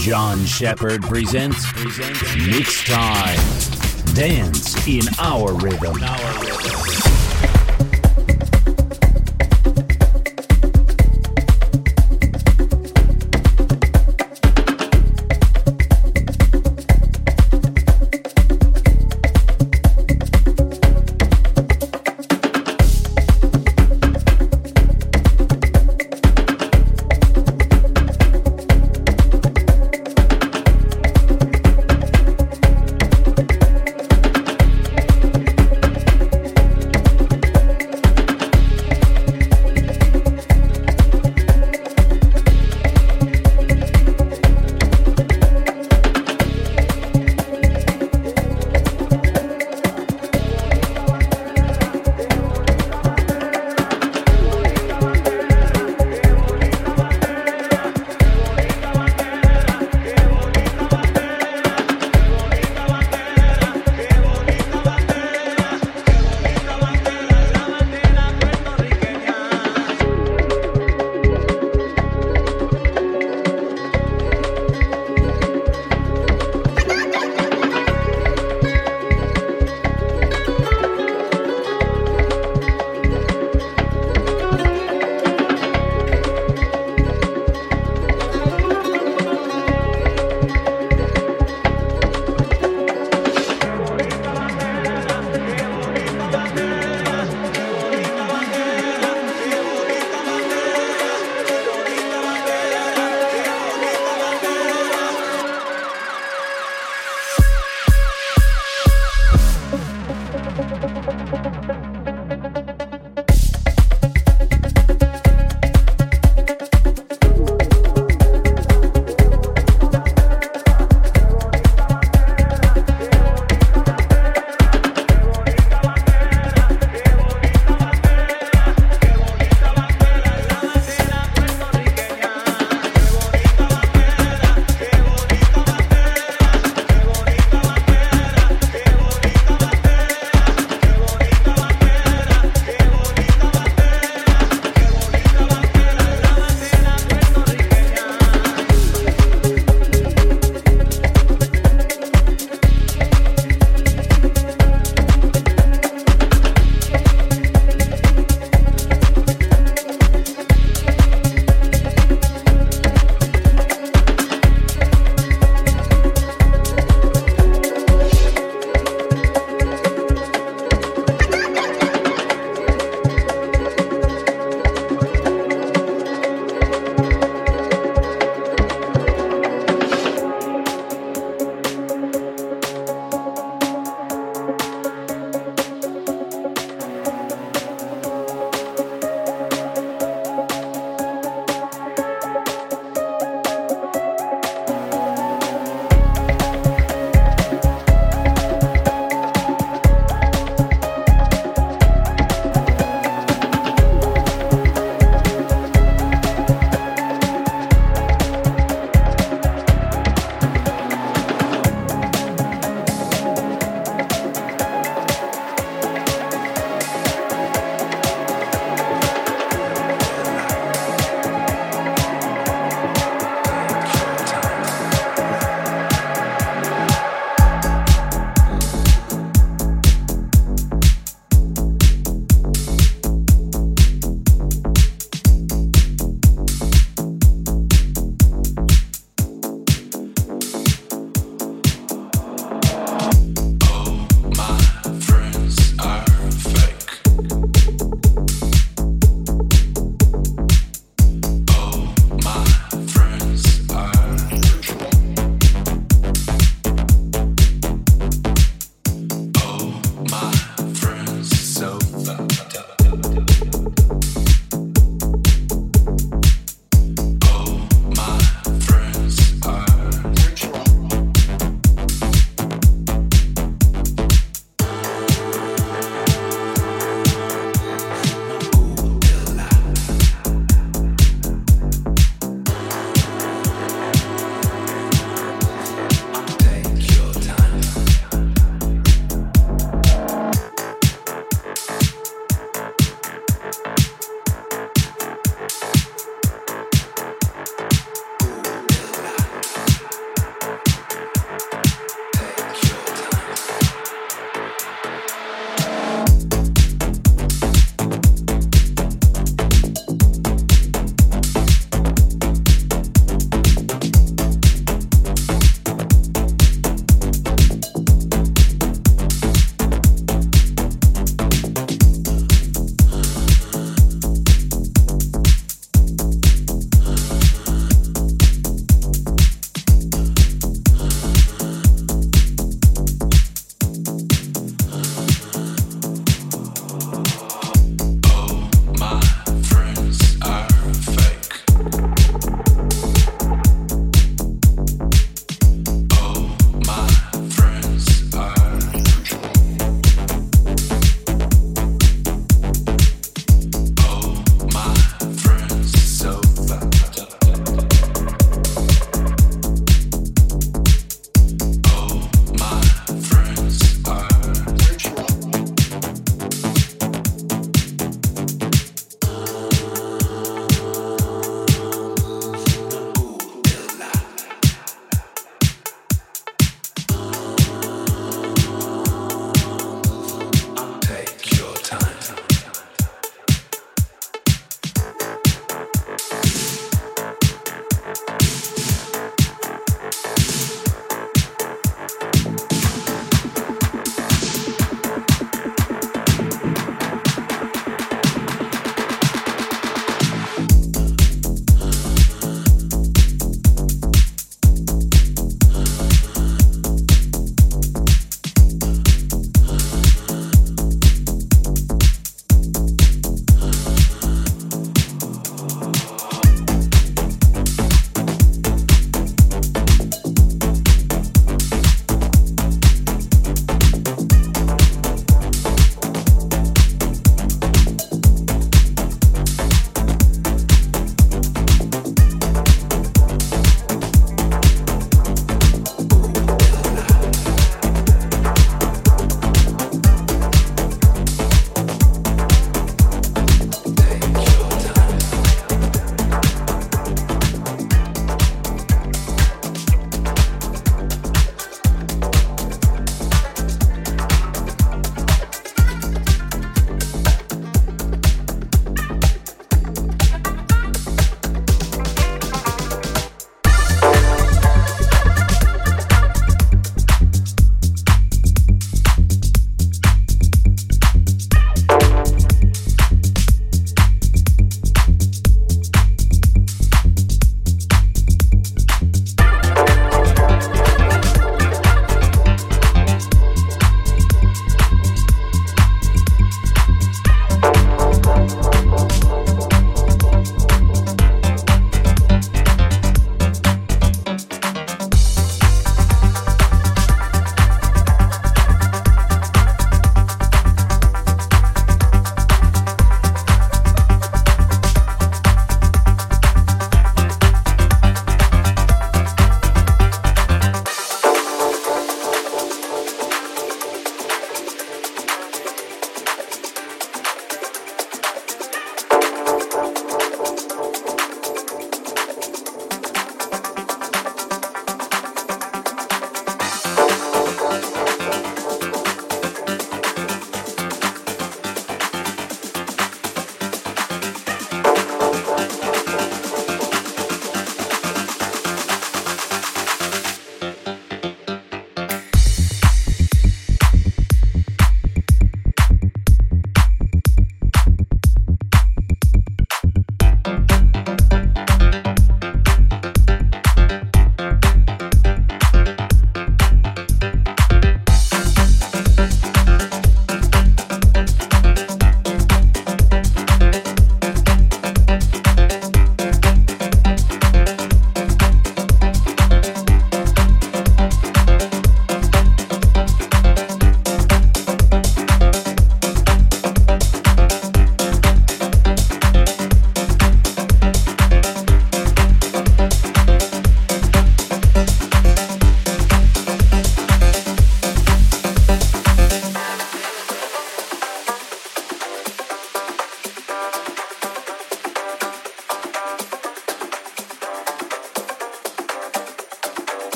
John Shepard presents, presents Mix Time. Dance in our rhythm. Our rhythm.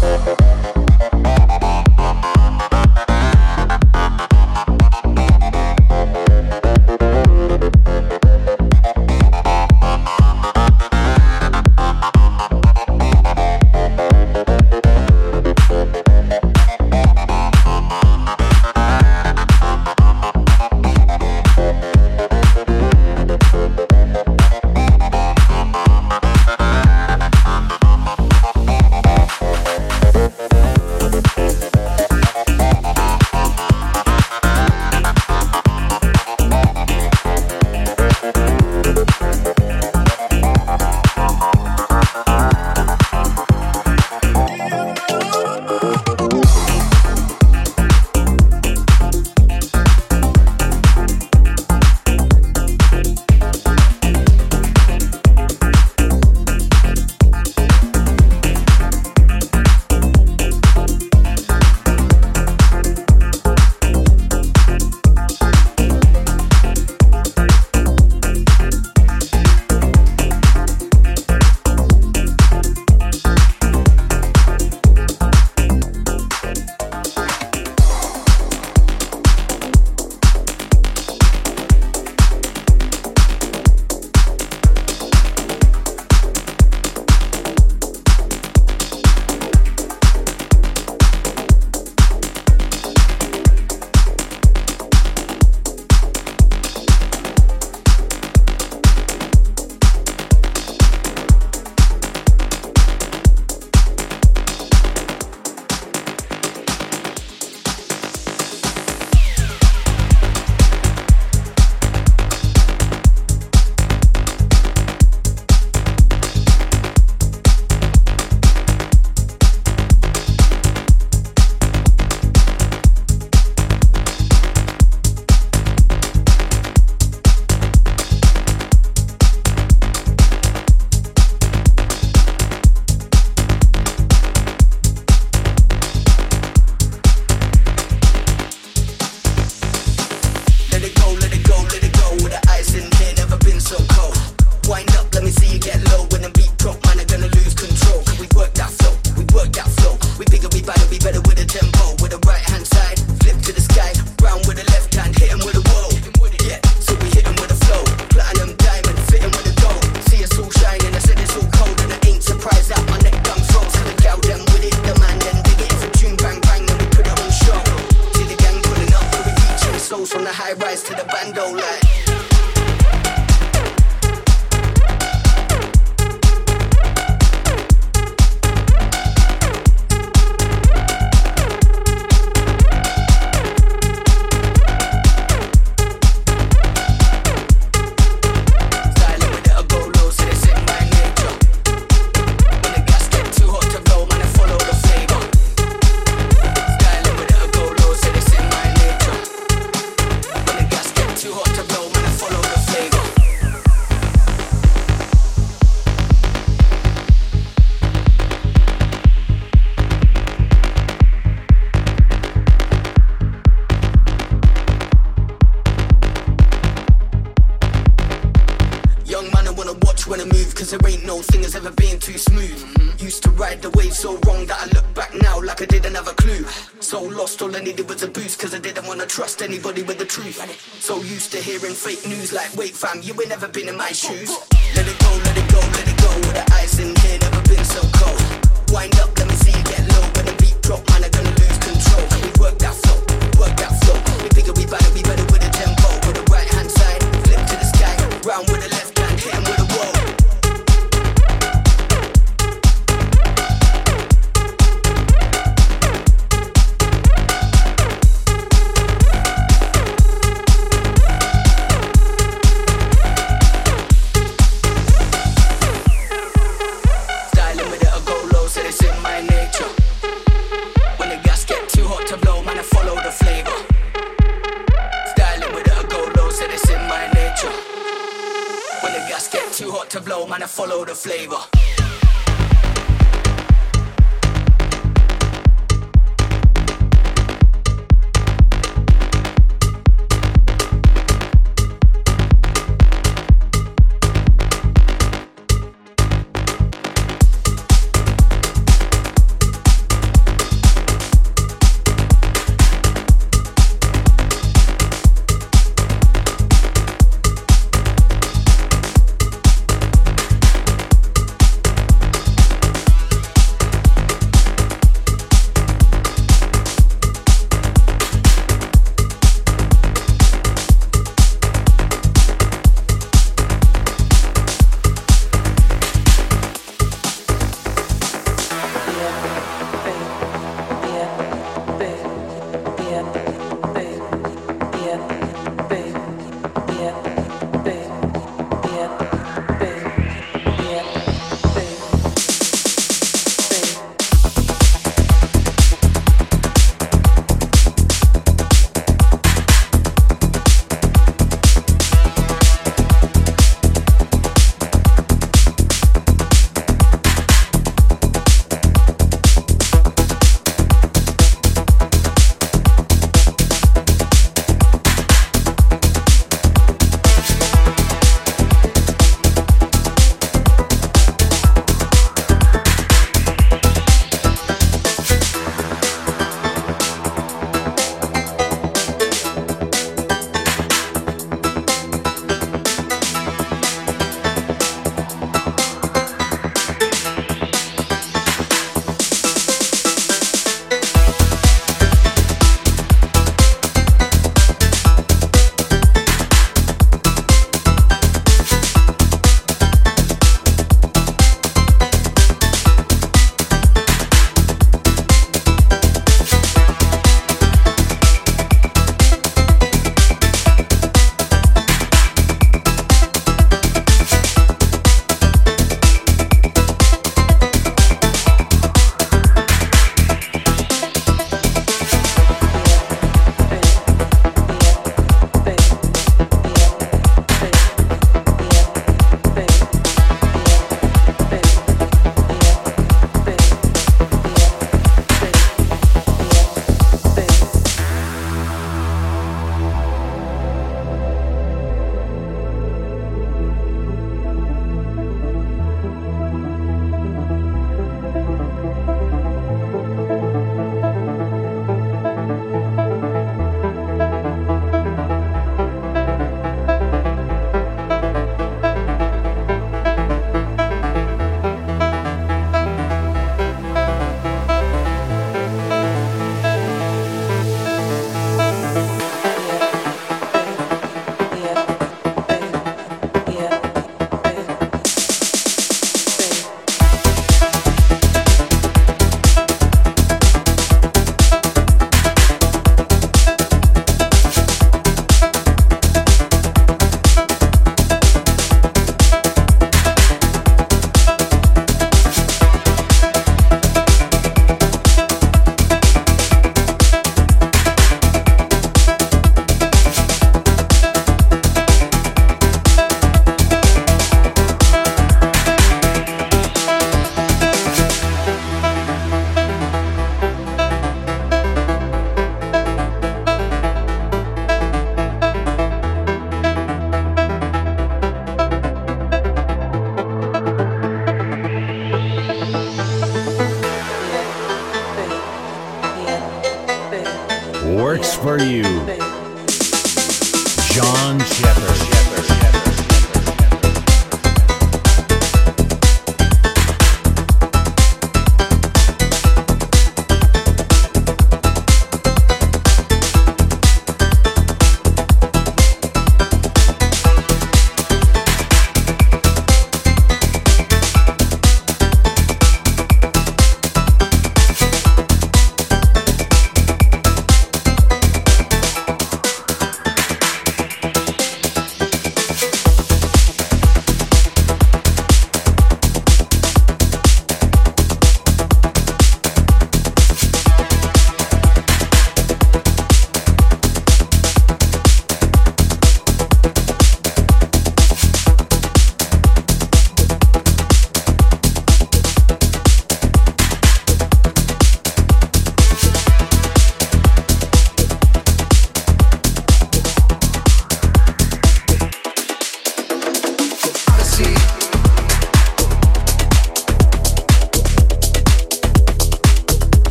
Yeah. Cause there ain't no thing has ever been too smooth. Used to ride the wave so wrong that I look back now like I didn't have a clue. So lost, all I needed was a boost, cause I didn't wanna trust anybody with the truth. So used to hearing fake news like, wait fam, you ain't never been in my shoes. Let it go, let it go, let it go, with the ice in here, never been so cold. Wind up, let me see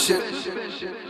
Shit.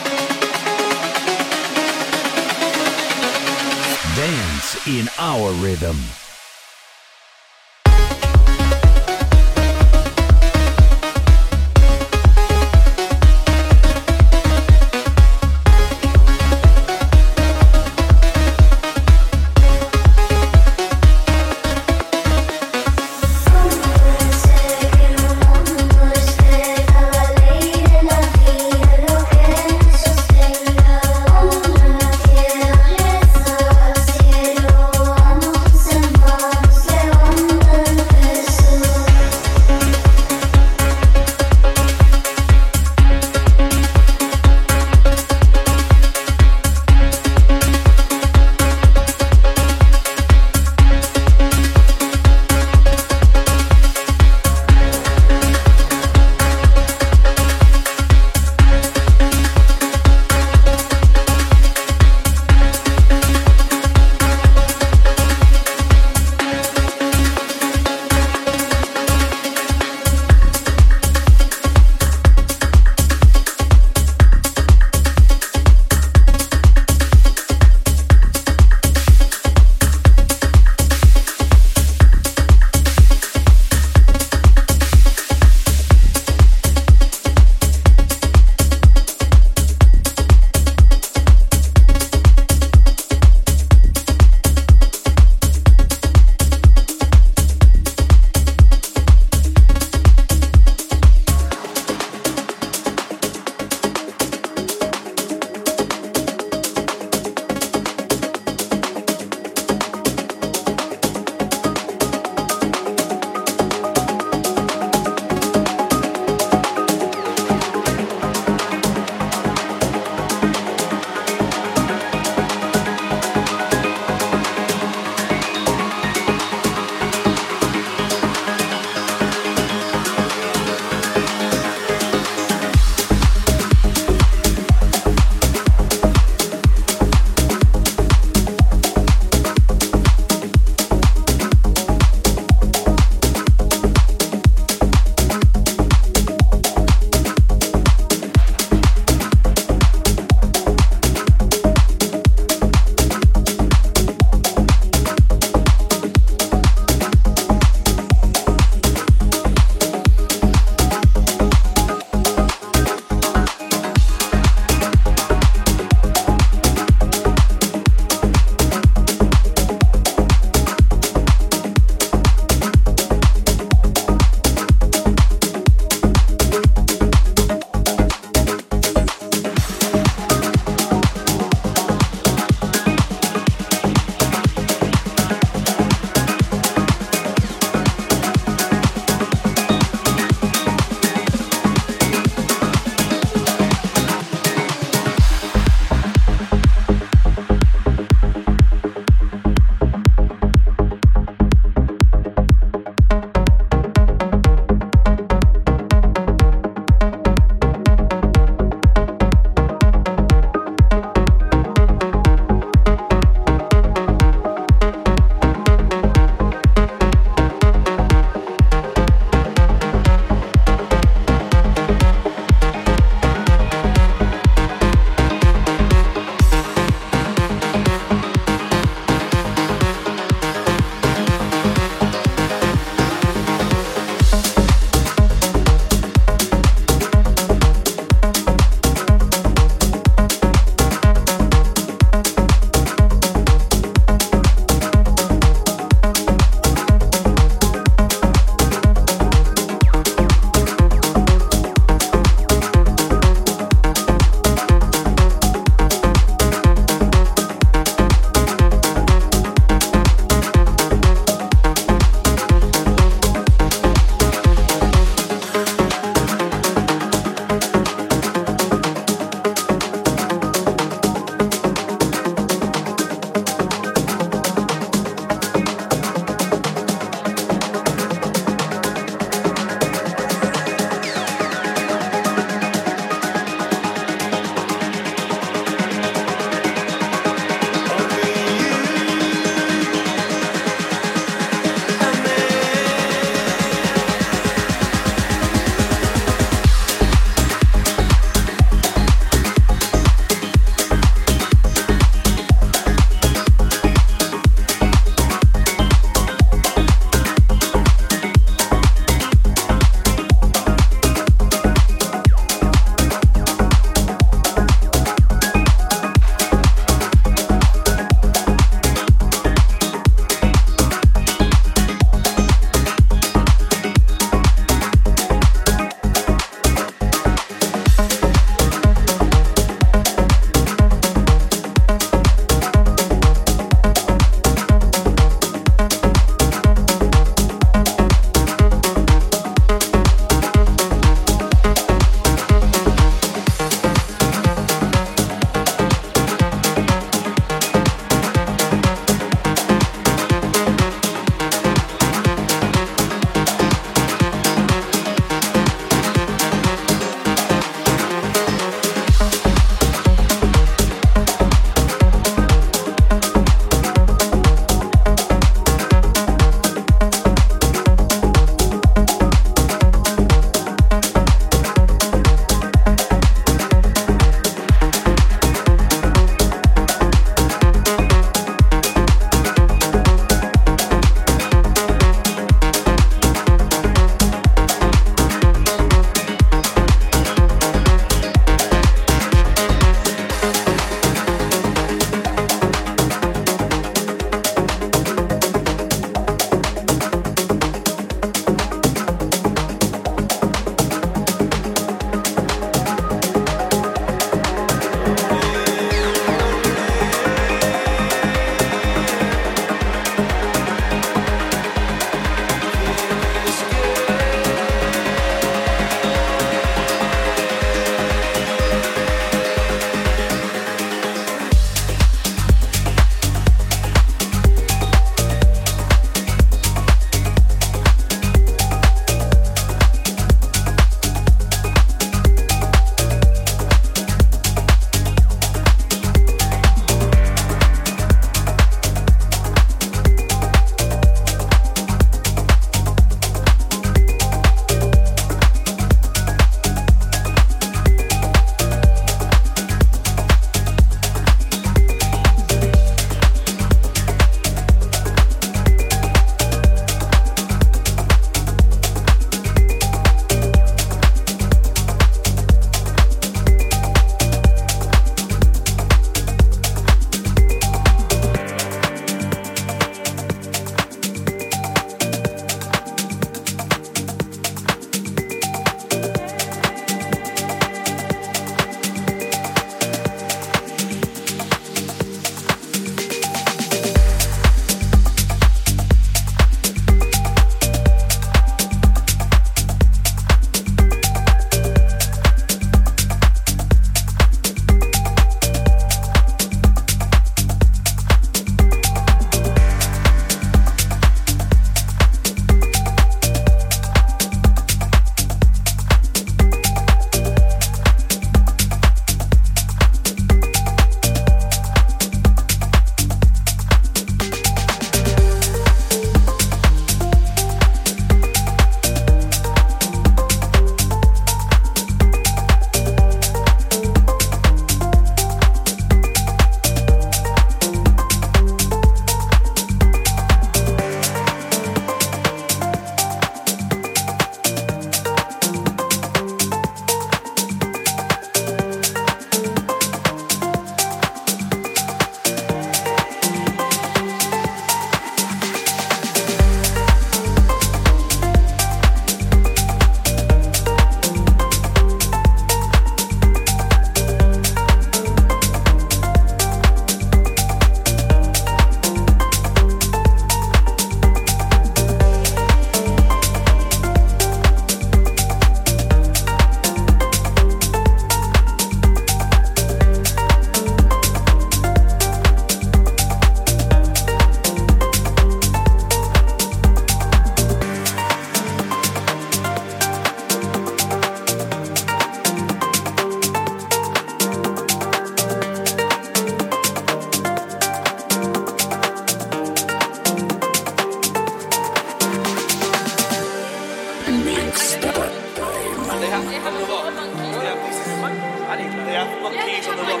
they have a rock. They have pieces of They have monkeys on the rock.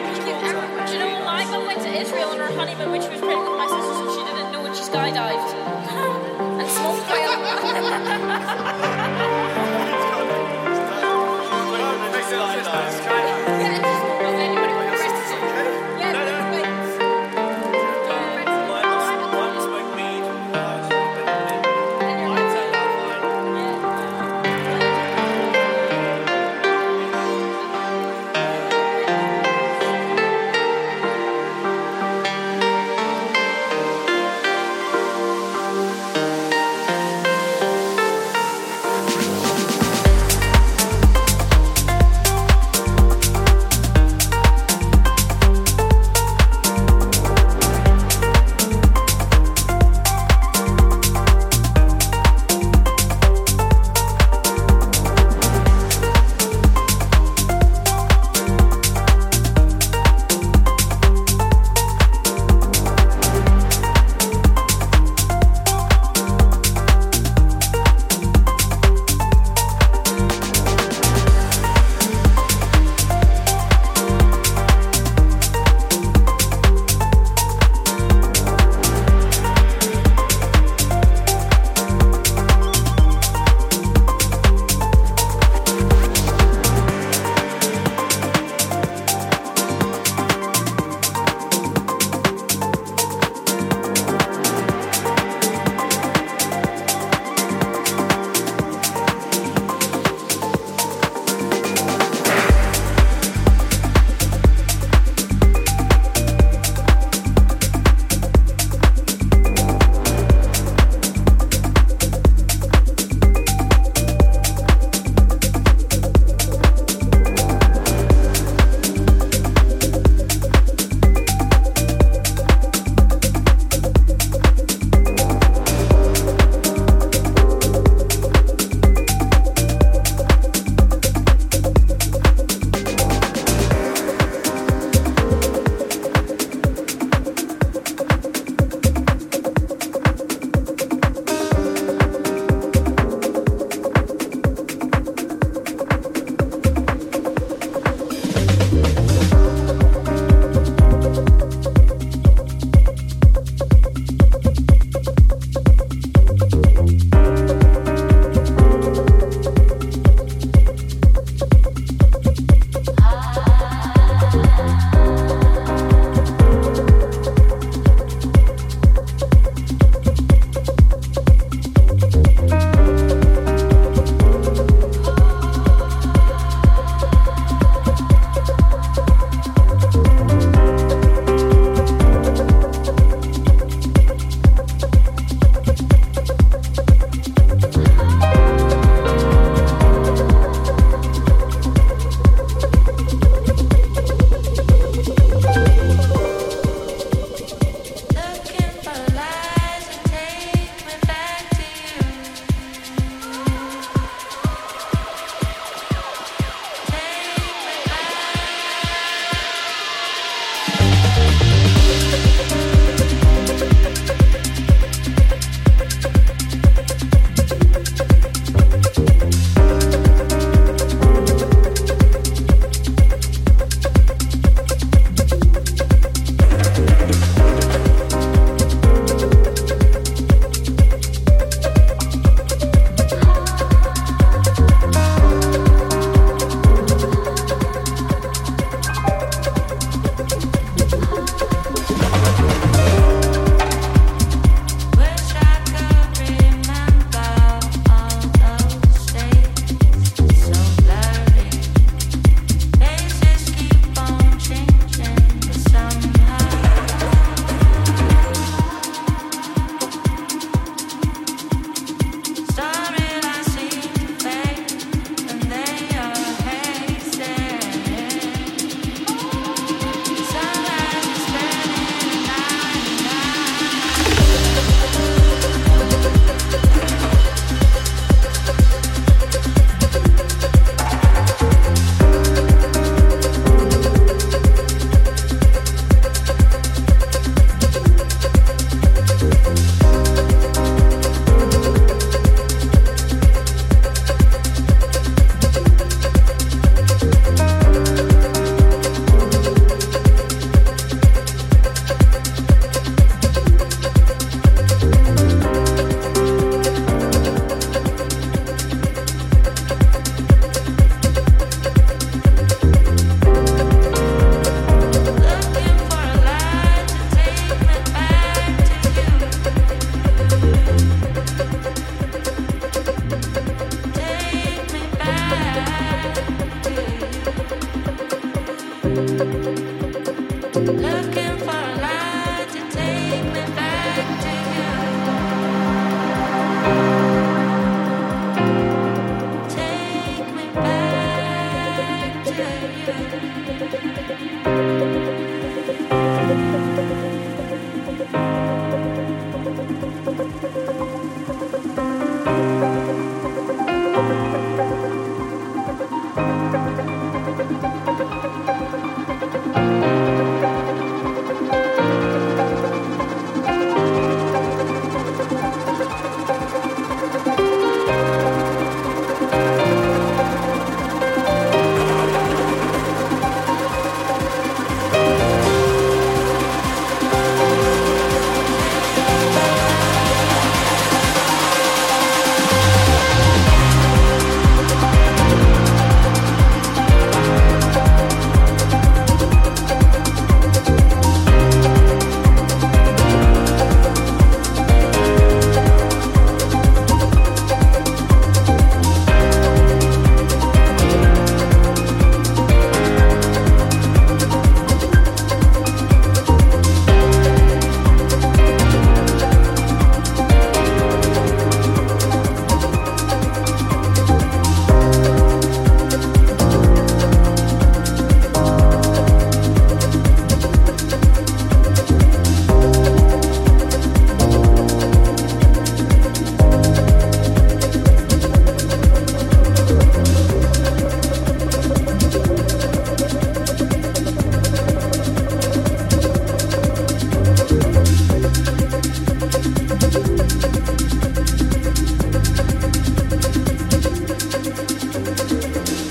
Do you know what? I went to Israel on her honeymoon which she was pregnant with my sister, so she didn't know when she skydived and smoked.